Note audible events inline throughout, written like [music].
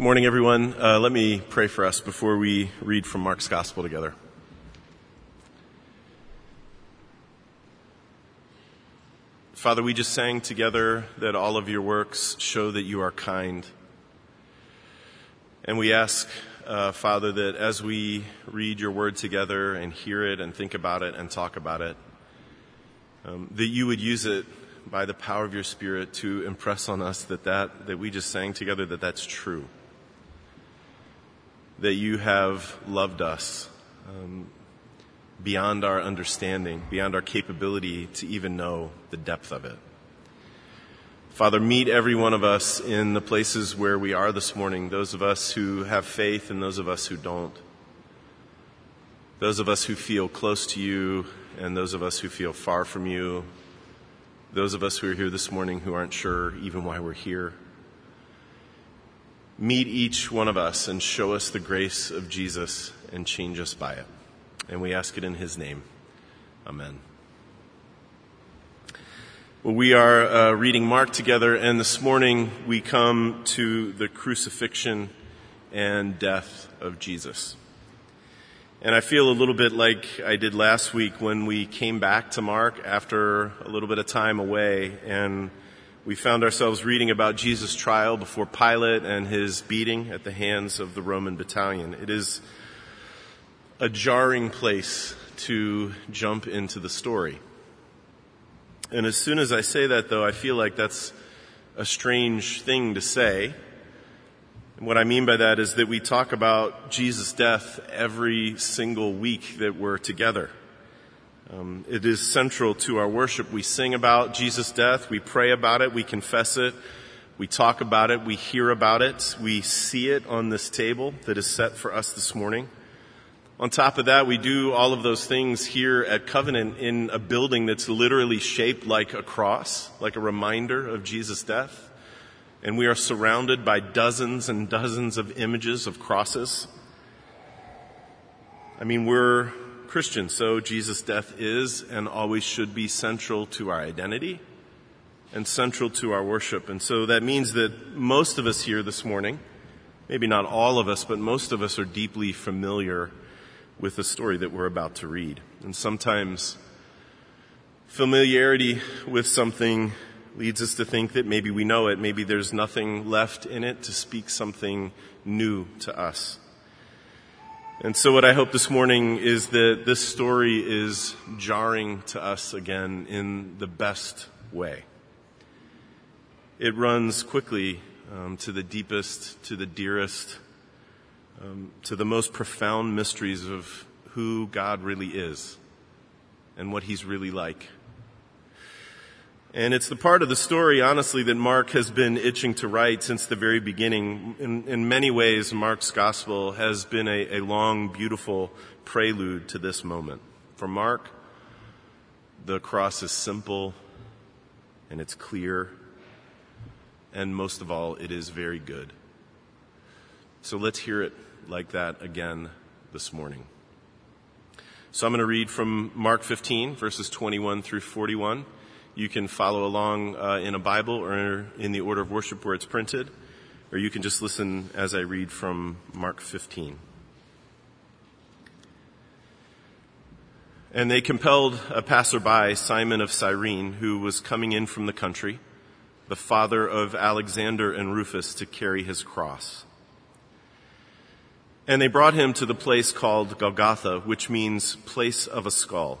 Morning, everyone. Uh, let me pray for us before we read from Mark's Gospel together. Father, we just sang together that all of your works show that you are kind. And we ask, uh, Father, that as we read your word together and hear it and think about it and talk about it, um, that you would use it by the power of your Spirit to impress on us that that, that we just sang together that that's true. That you have loved us um, beyond our understanding, beyond our capability to even know the depth of it. Father, meet every one of us in the places where we are this morning, those of us who have faith and those of us who don't. Those of us who feel close to you and those of us who feel far from you. Those of us who are here this morning who aren't sure even why we're here. Meet each one of us and show us the grace of Jesus and change us by it. And we ask it in his name. Amen. Well, we are uh, reading Mark together, and this morning we come to the crucifixion and death of Jesus. And I feel a little bit like I did last week when we came back to Mark after a little bit of time away, and we found ourselves reading about Jesus' trial before Pilate and his beating at the hands of the Roman battalion. It is a jarring place to jump into the story. And as soon as I say that, though, I feel like that's a strange thing to say. And what I mean by that is that we talk about Jesus' death every single week that we're together. Um, it is central to our worship. We sing about Jesus' death, we pray about it, we confess it, we talk about it, we hear about it, we see it on this table that is set for us this morning. On top of that, we do all of those things here at Covenant in a building that's literally shaped like a cross, like a reminder of Jesus' death. And we are surrounded by dozens and dozens of images of crosses. I mean, we're Christians, so Jesus' death is and always should be central to our identity and central to our worship. And so that means that most of us here this morning, maybe not all of us, but most of us are deeply familiar with the story that we're about to read. And sometimes familiarity with something leads us to think that maybe we know it, maybe there's nothing left in it to speak something new to us. And so what I hope this morning is that this story is jarring to us again in the best way. It runs quickly um, to the deepest, to the dearest, um, to the most profound mysteries of who God really is and what He's really like. And it's the part of the story, honestly, that Mark has been itching to write since the very beginning. In, in many ways, Mark's gospel has been a, a long, beautiful prelude to this moment. For Mark, the cross is simple and it's clear, and most of all, it is very good. So let's hear it like that again this morning. So I'm going to read from Mark 15, verses 21 through 41. You can follow along uh, in a Bible or in the order of worship where it's printed, or you can just listen as I read from Mark 15. And they compelled a passerby, Simon of Cyrene, who was coming in from the country, the father of Alexander and Rufus, to carry his cross. And they brought him to the place called Golgotha, which means place of a skull.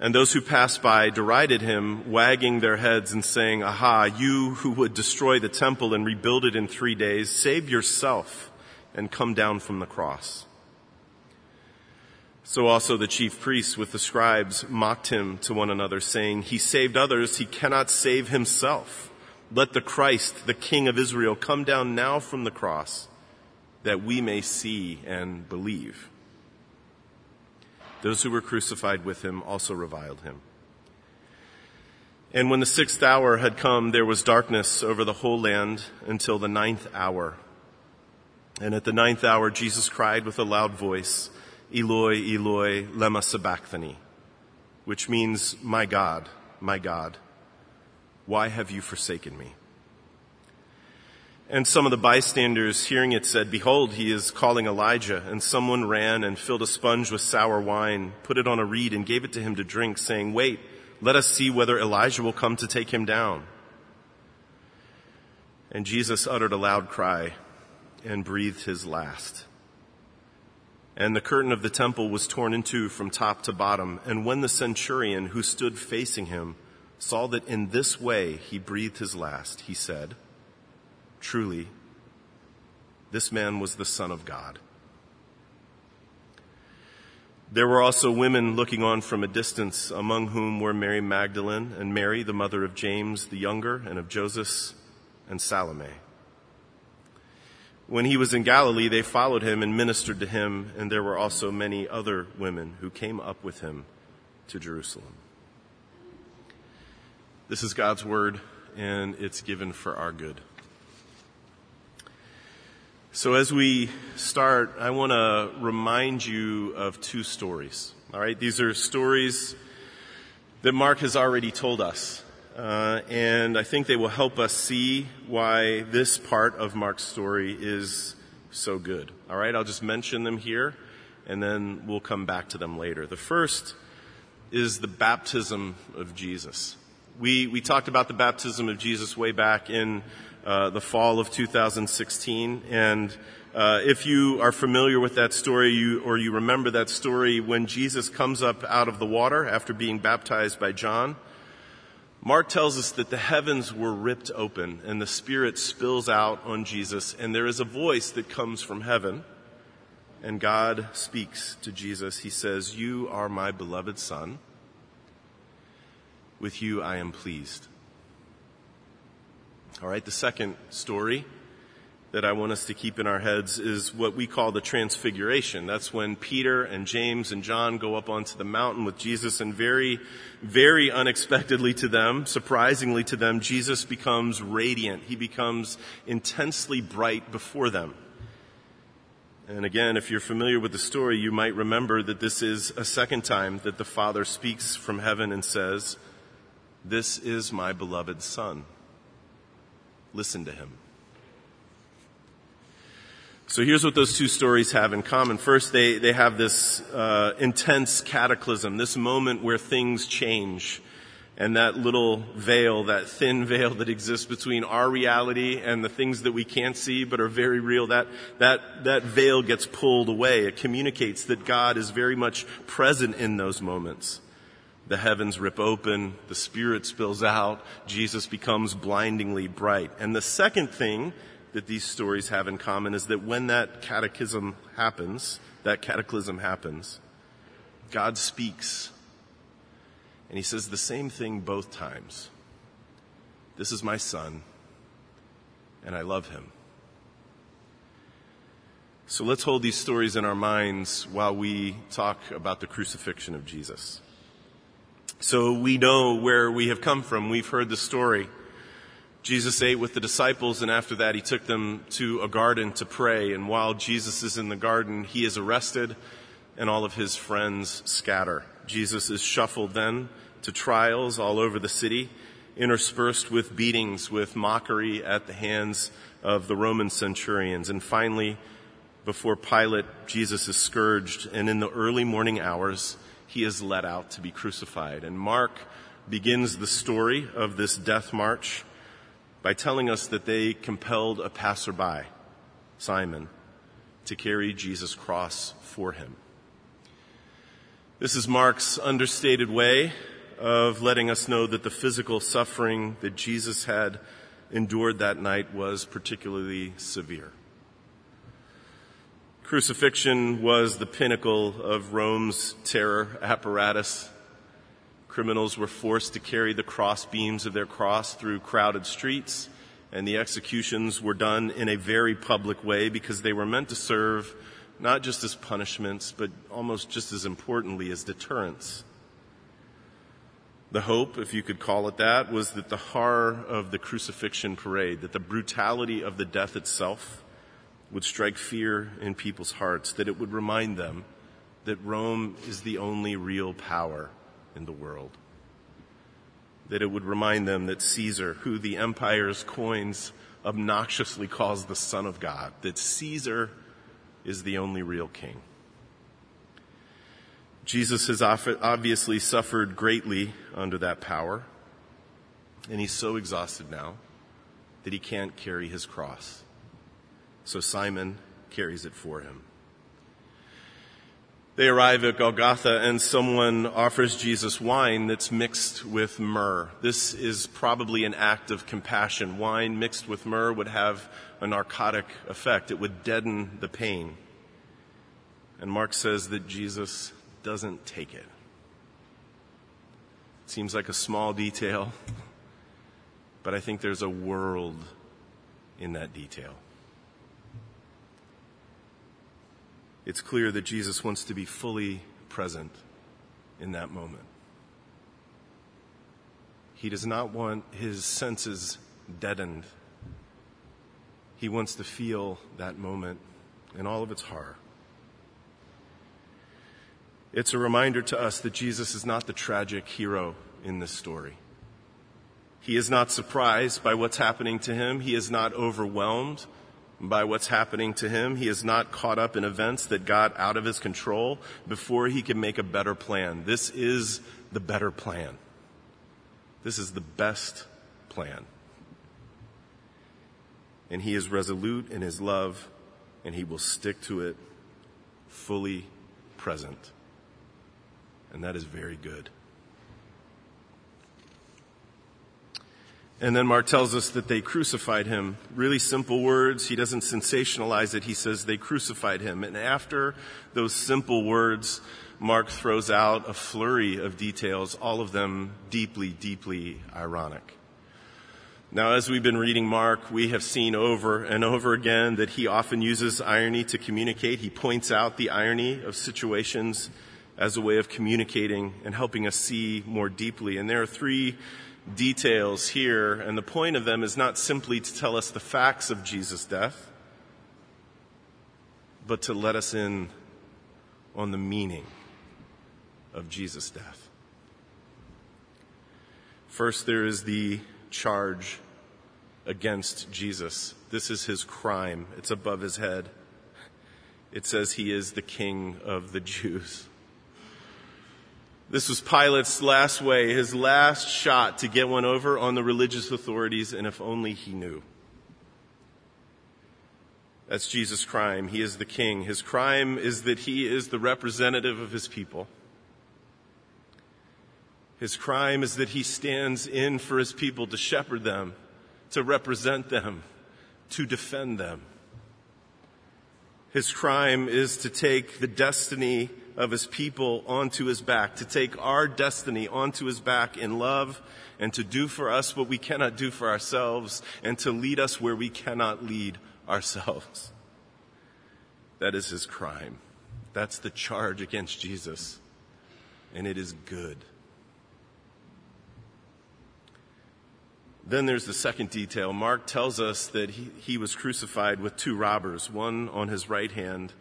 And those who passed by derided him, wagging their heads and saying, Aha, you who would destroy the temple and rebuild it in three days, save yourself and come down from the cross. So also the chief priests with the scribes mocked him to one another, saying, He saved others, he cannot save himself. Let the Christ, the King of Israel, come down now from the cross that we may see and believe. Those who were crucified with him also reviled him. And when the sixth hour had come, there was darkness over the whole land until the ninth hour. And at the ninth hour, Jesus cried with a loud voice, Eloi, Eloi, lema sabachthani, which means, My God, my God, why have you forsaken me? And some of the bystanders hearing it said, Behold, he is calling Elijah. And someone ran and filled a sponge with sour wine, put it on a reed and gave it to him to drink, saying, Wait, let us see whether Elijah will come to take him down. And Jesus uttered a loud cry and breathed his last. And the curtain of the temple was torn in two from top to bottom. And when the centurion who stood facing him saw that in this way he breathed his last, he said, Truly, this man was the Son of God. There were also women looking on from a distance, among whom were Mary Magdalene and Mary, the mother of James the younger, and of Joseph and Salome. When he was in Galilee, they followed him and ministered to him, and there were also many other women who came up with him to Jerusalem. This is God's word, and it's given for our good. So as we start, I want to remind you of two stories. All right, these are stories that Mark has already told us. Uh, and I think they will help us see why this part of Mark's story is so good. All right, I'll just mention them here and then we'll come back to them later. The first is the baptism of Jesus. We, we talked about the baptism of Jesus way back in uh, the fall of 2016. And uh, if you are familiar with that story, you, or you remember that story, when Jesus comes up out of the water after being baptized by John, Mark tells us that the heavens were ripped open and the Spirit spills out on Jesus, and there is a voice that comes from heaven, and God speaks to Jesus. He says, You are my beloved Son. With you I am pleased. All right, the second story that I want us to keep in our heads is what we call the transfiguration. That's when Peter and James and John go up onto the mountain with Jesus and very, very unexpectedly to them, surprisingly to them, Jesus becomes radiant. He becomes intensely bright before them. And again, if you're familiar with the story, you might remember that this is a second time that the Father speaks from heaven and says, This is my beloved Son listen to him. So here's what those two stories have in common. First, they, they have this uh, intense cataclysm, this moment where things change. And that little veil, that thin [laughs] veil that exists between our reality and the things that we can't see but are very real, that, that, that veil gets pulled away. It communicates that God is very much present in those moments the heavens rip open, the Spirit spills out, Jesus becomes blindingly bright. And the second thing that these stories have in common is that when that catechism happens, that cataclysm happens, God speaks. And he says the same thing both times. This is my son, and I love him. So let's hold these stories in our minds while we talk about the crucifixion of Jesus. So we know where we have come from. We've heard the story. Jesus ate with the disciples and after that he took them to a garden to pray. And while Jesus is in the garden, he is arrested and all of his friends scatter. Jesus is shuffled then to trials all over the city, interspersed with beatings, with mockery at the hands of the Roman centurions. And finally, before Pilate, Jesus is scourged and in the early morning hours, he is led out to be crucified. And Mark begins the story of this death march by telling us that they compelled a passerby, Simon, to carry Jesus' cross for him. This is Mark's understated way of letting us know that the physical suffering that Jesus had endured that night was particularly severe. Crucifixion was the pinnacle of Rome's terror apparatus. Criminals were forced to carry the cross beams of their cross through crowded streets, and the executions were done in a very public way because they were meant to serve not just as punishments, but almost just as importantly as deterrence. The hope, if you could call it that, was that the horror of the crucifixion parade, that the brutality of the death itself would strike fear in people's hearts, that it would remind them that Rome is the only real power in the world. That it would remind them that Caesar, who the empire's coins obnoxiously calls the Son of God, that Caesar is the only real king. Jesus has obviously suffered greatly under that power, and he's so exhausted now that he can't carry his cross. So Simon carries it for him. They arrive at Golgotha and someone offers Jesus wine that's mixed with myrrh. This is probably an act of compassion. Wine mixed with myrrh would have a narcotic effect. It would deaden the pain. And Mark says that Jesus doesn't take it. It seems like a small detail, [laughs] but I think there's a world in that detail. It's clear that Jesus wants to be fully present in that moment. He does not want his senses deadened. He wants to feel that moment in all of its horror. It's a reminder to us that Jesus is not the tragic hero in this story. He is not surprised by what's happening to him. He is not overwhelmed by what's happening to him. He is not caught up in events that got out of his control before he can make a better plan. This is the better plan. This is the best plan. And he is resolute in his love, and he will stick to it fully present. And that is very good. And then Mark tells us that they crucified him. Really simple words. He doesn't sensationalize it. He says they crucified him. And after those simple words, Mark throws out a flurry of details, all of them deeply, deeply ironic. Now, as we've been reading Mark, we have seen over and over again that he often uses irony to communicate. He points out the irony of situations as a way of communicating and helping us see more deeply. And there are three details here, and the point of them is not simply to tell us the facts of Jesus' death, but to let us in on the meaning of Jesus' death. First, there is the charge against Jesus. This is his crime. It's above his head. It says he is the king of the Jews. This was Pilate's last way, his last shot to get one over on the religious authorities, and if only he knew. That's Jesus' crime. He is the king. His crime is that he is the representative of his people. His crime is that he stands in for his people to shepherd them, to represent them, to defend them. His crime is to take the destiny of his people onto his back, to take our destiny onto his back in love, and to do for us what we cannot do for ourselves, and to lead us where we cannot lead ourselves. That is his crime. That's the charge against Jesus. And it is good. Then there's the second detail. Mark tells us that he, he was crucified with two robbers, one on his right hand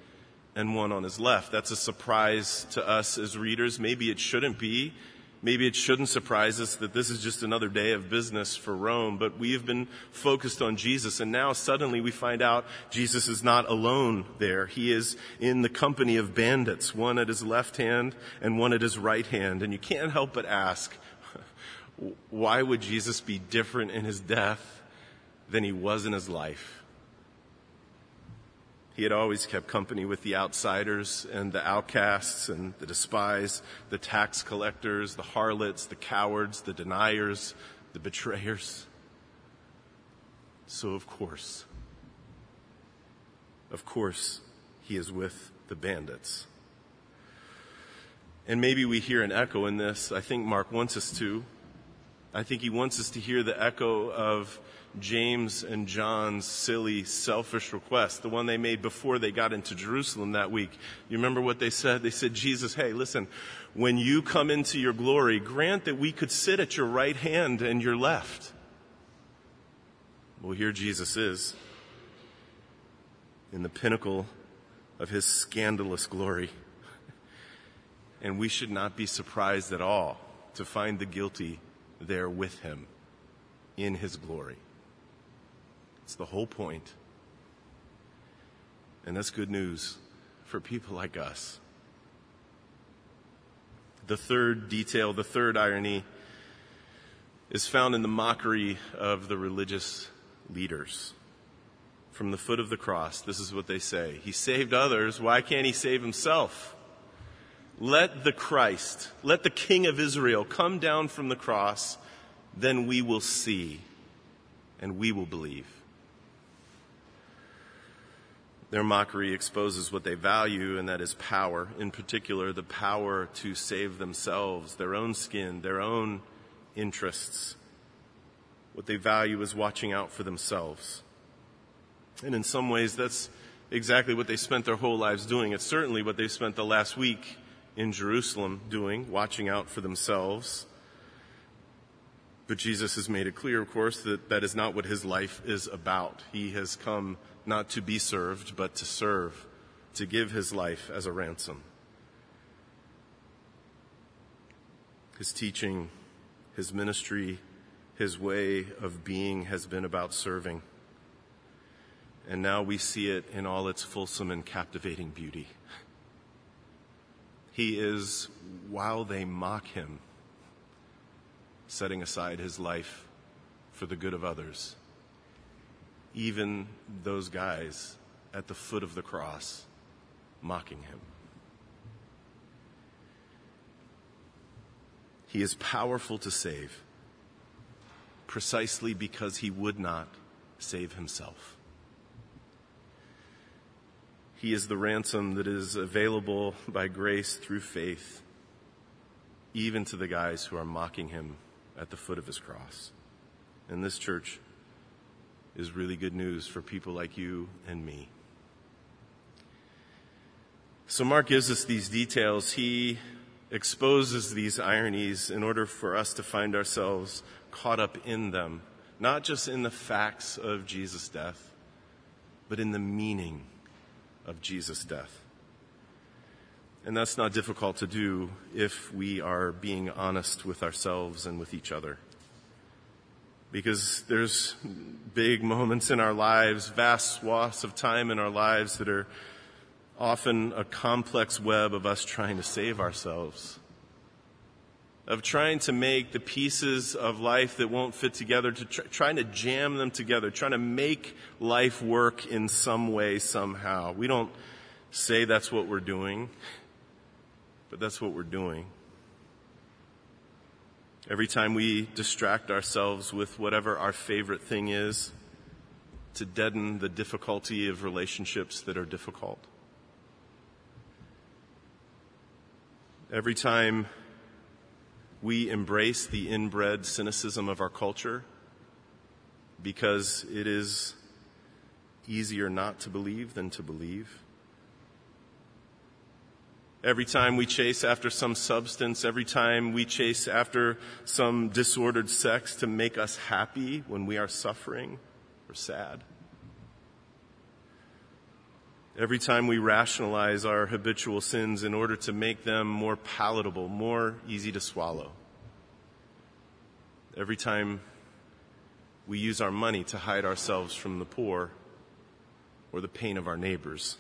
and one on his left. That's a surprise to us as readers. Maybe it shouldn't be. Maybe it shouldn't surprise us that this is just another day of business for Rome, but we have been focused on Jesus and now suddenly we find out Jesus is not alone there. He is in the company of bandits, one at his left hand and one at his right hand. And you can't help but ask, [laughs] why would Jesus be different in his death than he was in his life? He had always kept company with the outsiders and the outcasts and the despised, the tax collectors, the harlots, the cowards, the deniers, the betrayers. So, of course, of course, he is with the bandits. And maybe we hear an echo in this. I think Mark wants us to. I think he wants us to hear the echo of James and John's silly, selfish request, the one they made before they got into Jerusalem that week. You remember what they said? They said, Jesus, hey, listen, when you come into your glory, grant that we could sit at your right hand and your left. Well, here Jesus is in the pinnacle of his scandalous glory. And we should not be surprised at all to find the guilty there with him in his glory. It's the whole point. And that's good news for people like us. The third detail, the third irony, is found in the mockery of the religious leaders. From the foot of the cross, this is what they say He saved others, why can't He save Himself? Let the Christ, let the King of Israel come down from the cross, then we will see and we will believe. Their mockery exposes what they value, and that is power. In particular, the power to save themselves, their own skin, their own interests. What they value is watching out for themselves. And in some ways, that's exactly what they spent their whole lives doing. It's certainly what they spent the last week in Jerusalem doing, watching out for themselves. But Jesus has made it clear, of course, that that is not what his life is about. He has come not to be served, but to serve, to give his life as a ransom. His teaching, his ministry, his way of being has been about serving. And now we see it in all its fulsome and captivating beauty. He is, while they mock him, setting aside his life for the good of others even those guys at the foot of the cross mocking him. He is powerful to save precisely because he would not save himself. He is the ransom that is available by grace through faith, even to the guys who are mocking him at the foot of his cross. And this church is really good news for people like you and me. So Mark gives us these details. He exposes these ironies in order for us to find ourselves caught up in them, not just in the facts of Jesus' death, but in the meaning of Jesus' death. And that's not difficult to do if we are being honest with ourselves and with each other because there's big moments in our lives, vast swaths of time in our lives that are often a complex web of us trying to save ourselves, of trying to make the pieces of life that won't fit together, to tr- trying to jam them together, trying to make life work in some way, somehow. We don't say that's what we're doing, but that's what we're doing. Every time we distract ourselves with whatever our favorite thing is to deaden the difficulty of relationships that are difficult. Every time we embrace the inbred cynicism of our culture because it is easier not to believe than to believe. Every time we chase after some substance, every time we chase after some disordered sex to make us happy when we are suffering or sad. Every time we rationalize our habitual sins in order to make them more palatable, more easy to swallow. Every time we use our money to hide ourselves from the poor or the pain of our neighbors.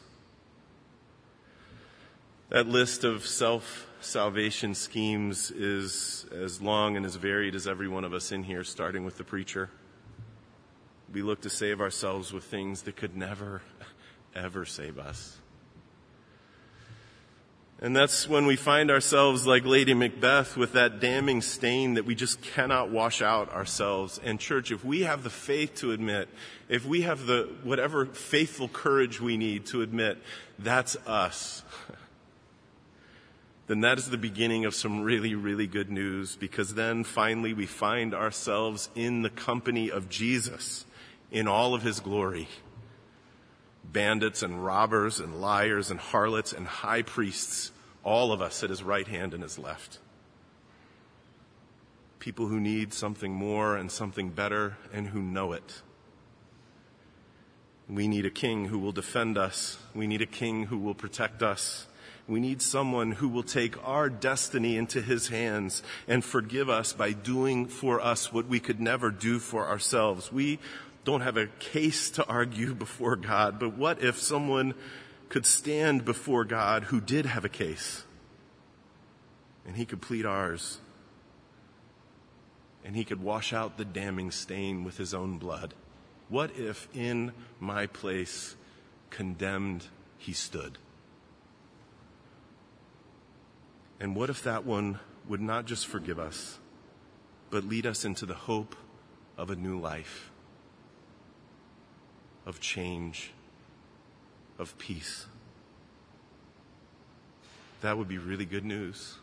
That list of self salvation schemes is as long and as varied as every one of us in here, starting with the preacher. We look to save ourselves with things that could never, ever save us. And that's when we find ourselves like Lady Macbeth with that damning stain that we just cannot wash out ourselves. And church, if we have the faith to admit, if we have the whatever faithful courage we need to admit, that's us. Then that is the beginning of some really, really good news because then finally we find ourselves in the company of Jesus in all of his glory. Bandits and robbers and liars and harlots and high priests, all of us at his right hand and his left. People who need something more and something better and who know it. We need a king who will defend us. We need a king who will protect us. We need someone who will take our destiny into his hands and forgive us by doing for us what we could never do for ourselves. We don't have a case to argue [laughs] before God, but what if someone could stand before God who did have a case and he could plead ours and he could wash out the damning stain with his own blood? What if in my place condemned he stood? And what if that one would not just forgive us, but lead us into the hope of a new life, of change, of peace? That would be really good news.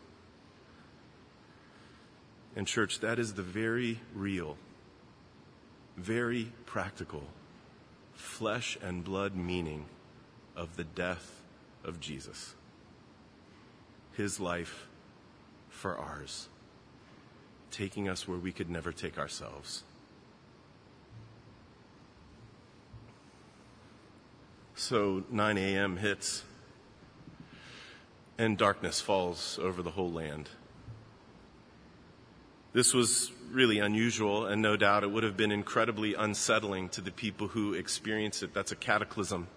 And, church, that is the very real, very practical, flesh and blood meaning of the death of Jesus his life for ours, taking us where we could never take ourselves. So 9 a.m. hits, and darkness falls over the whole land. This was really unusual, and no doubt it would have been incredibly unsettling to the people who experienced it. That's a cataclysm.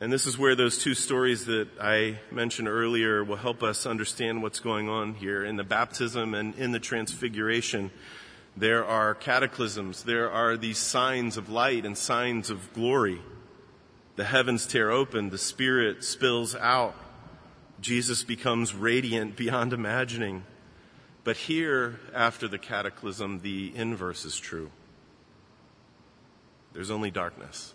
And this is where those two stories that I mentioned earlier will help us understand what's going on here. In the baptism and in the transfiguration, there are cataclysms. There are these signs of light and signs of glory. The heavens tear open. The Spirit spills out. Jesus becomes radiant beyond imagining. But here, after the cataclysm, the inverse is true. There's only darkness.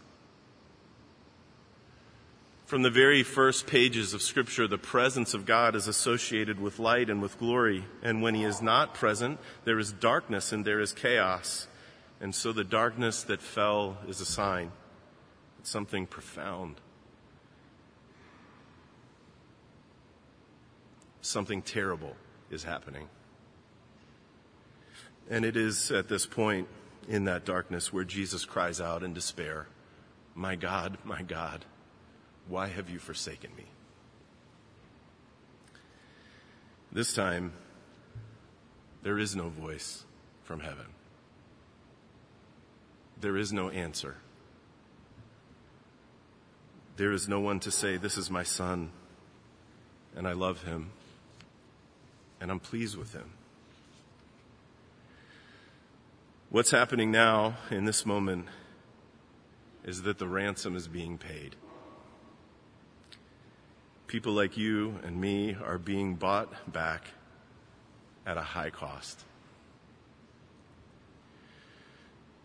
From the very first pages of Scripture, the presence of God is associated with light and with glory. And when He is not present, there is darkness and there is chaos. And so the darkness that fell is a sign. It's something profound. Something terrible is happening. And it is at this point in that darkness where Jesus cries out in despair, My God, my God why have you forsaken me? This time, there is no voice from heaven. There is no answer. There is no one to say, This is my son, and I love him, and I'm pleased with him. What's happening now in this moment is that the ransom is being paid. People like you and me are being bought back at a high cost.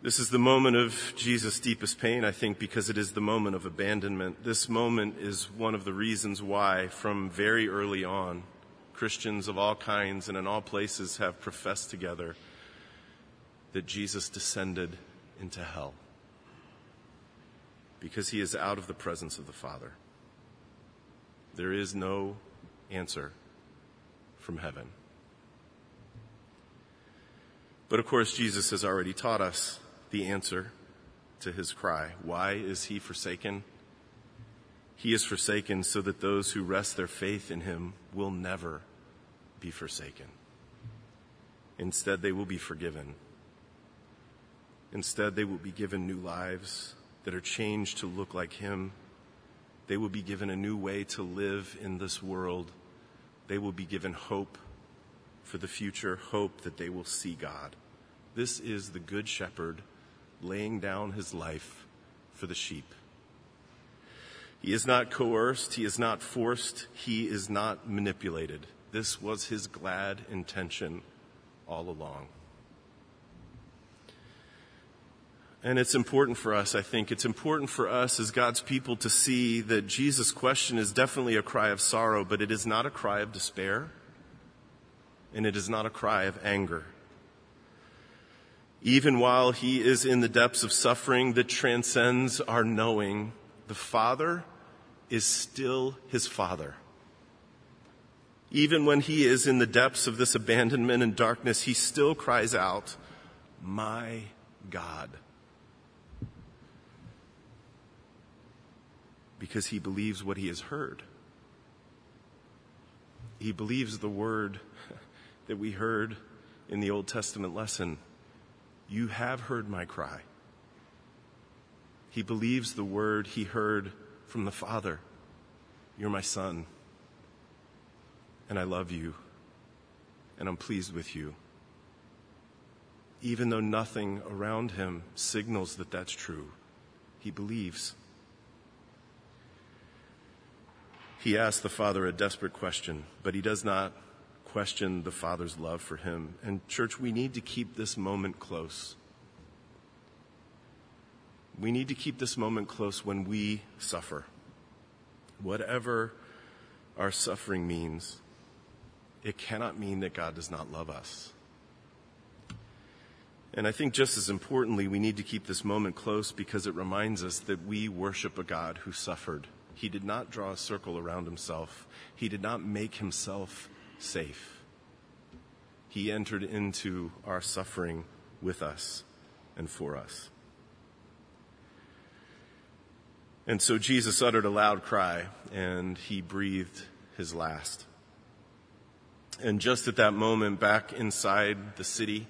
This is the moment of Jesus' deepest pain, I think, because it is the moment of abandonment. This moment is one of the reasons why, from very early on, Christians of all kinds and in all places have professed together that Jesus descended into hell because he is out of the presence of the Father. There is no answer from heaven. But of course, Jesus has already taught us the answer to his cry. Why is he forsaken? He is forsaken so that those who rest their faith in him will never be forsaken. Instead, they will be forgiven. Instead, they will be given new lives that are changed to look like him they will be given a new way to live in this world. They will be given hope for the future, hope that they will see God. This is the Good Shepherd laying down his life for the sheep. He is not coerced. He is not forced. He is not manipulated. This was his glad intention all along. And it's important for us, I think. It's important for us as God's people to see that Jesus' question is definitely a cry of sorrow, but it is not a cry of despair, and it is not a cry of anger. Even while he is in the depths of suffering that transcends our knowing, the Father is still his Father. Even when he is in the depths of this abandonment and darkness, he still cries out, My God. Because he believes what he has heard. He believes the word [laughs] that we heard in the Old Testament lesson You have heard my cry. He believes the word he heard from the Father You're my son and I love you, and I'm pleased with you. Even though nothing around him signals that that's true, he believes. He asks the Father a desperate question, but he does not question the Father's love for him. And, church, we need to keep this moment close. We need to keep this moment close when we suffer. Whatever our suffering means, it cannot mean that God does not love us. And I think just as importantly, we need to keep this moment close because it reminds us that we worship a God who suffered. He did not draw a circle around himself. He did not make himself safe. He entered into our suffering with us and for us. And so Jesus uttered a loud cry and he breathed his last. And just at that moment, back inside the city,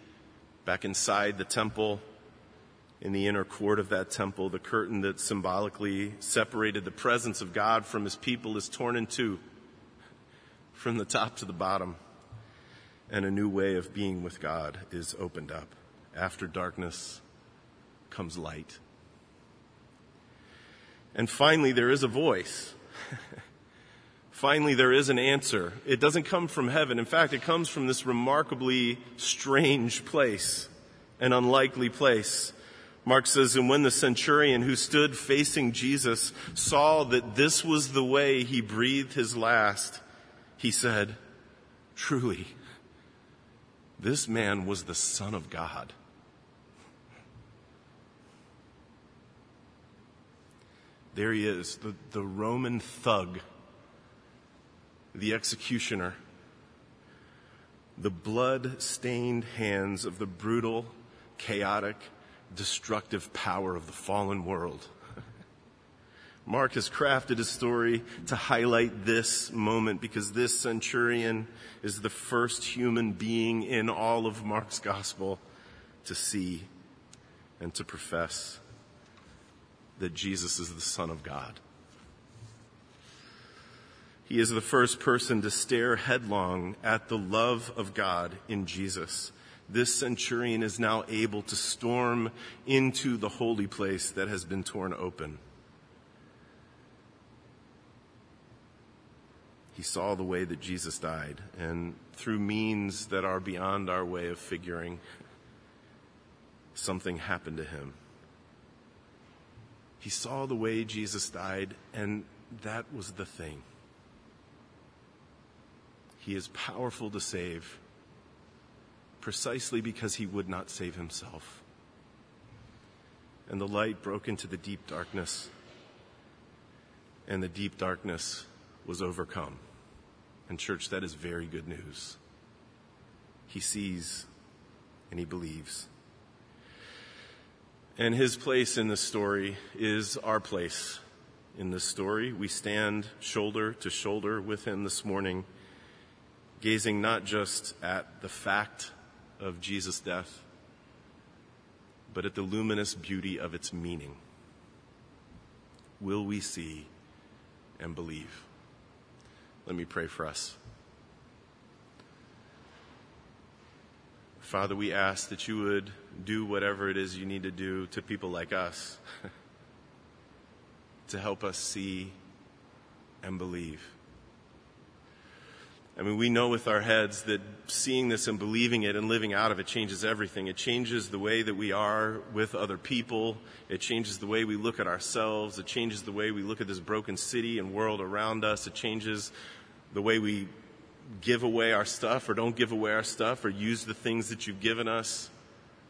back inside the temple, in the inner court of that temple, the curtain that symbolically separated the presence of God from his people is torn in two from the top to the bottom. And a new way of being with God is opened up. After darkness comes light. And finally, there is a voice. [laughs] Finally, there is an answer. It doesn't come from heaven. In fact, it comes from this remarkably strange place, an unlikely place. Mark says, and when the centurion who stood facing Jesus saw that this was the way he breathed his last, he said, truly, this man was the son of God. There he is, the, the Roman thug the executioner, the blood stained hands of the brutal, chaotic, destructive power of the fallen world. [laughs] Mark has crafted a story to highlight this moment because this centurion is the first human being in all of Mark's gospel to see and to profess that Jesus is the Son of God. He is the first person to stare headlong at the love of God in Jesus. This centurion is now able to storm into the holy place that has been torn open. He saw the way that Jesus died, and through means that are beyond our way of figuring, something happened to him. He saw the way Jesus died, and that was the thing. He is powerful to save precisely because he would not save himself. And the light broke into the deep darkness, and the deep darkness was overcome. And, church, that is very good news. He sees and he believes. And his place in this story is our place in this story. We stand shoulder to shoulder with him this morning gazing not just at the fact of Jesus' death, but at the luminous beauty of its meaning. Will we see and believe? Let me pray for us. Father, we ask that you would do whatever it is you need to do to people like us [laughs] to help us see and believe. I mean, we know with our heads that seeing this and believing it and living out of it changes everything. It changes the way that we are with other people. It changes the way we look at ourselves. It changes the way we look at this broken city and world around us. It changes the way we give away our stuff or don't give away our stuff or use the things that you've given us.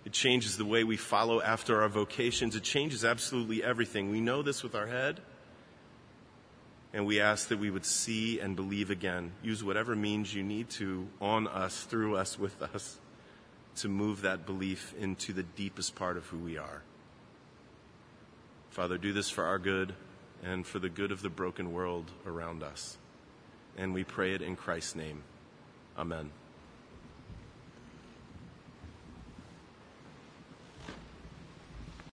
It changes the way we follow after our vocations. It changes absolutely everything. We know this with our head. And we ask that we would see and believe again. Use whatever means you need to on us, through us, with us, to move that belief into the deepest part of who we are. Father, do this for our good and for the good of the broken world around us. And we pray it in Christ's name. Amen.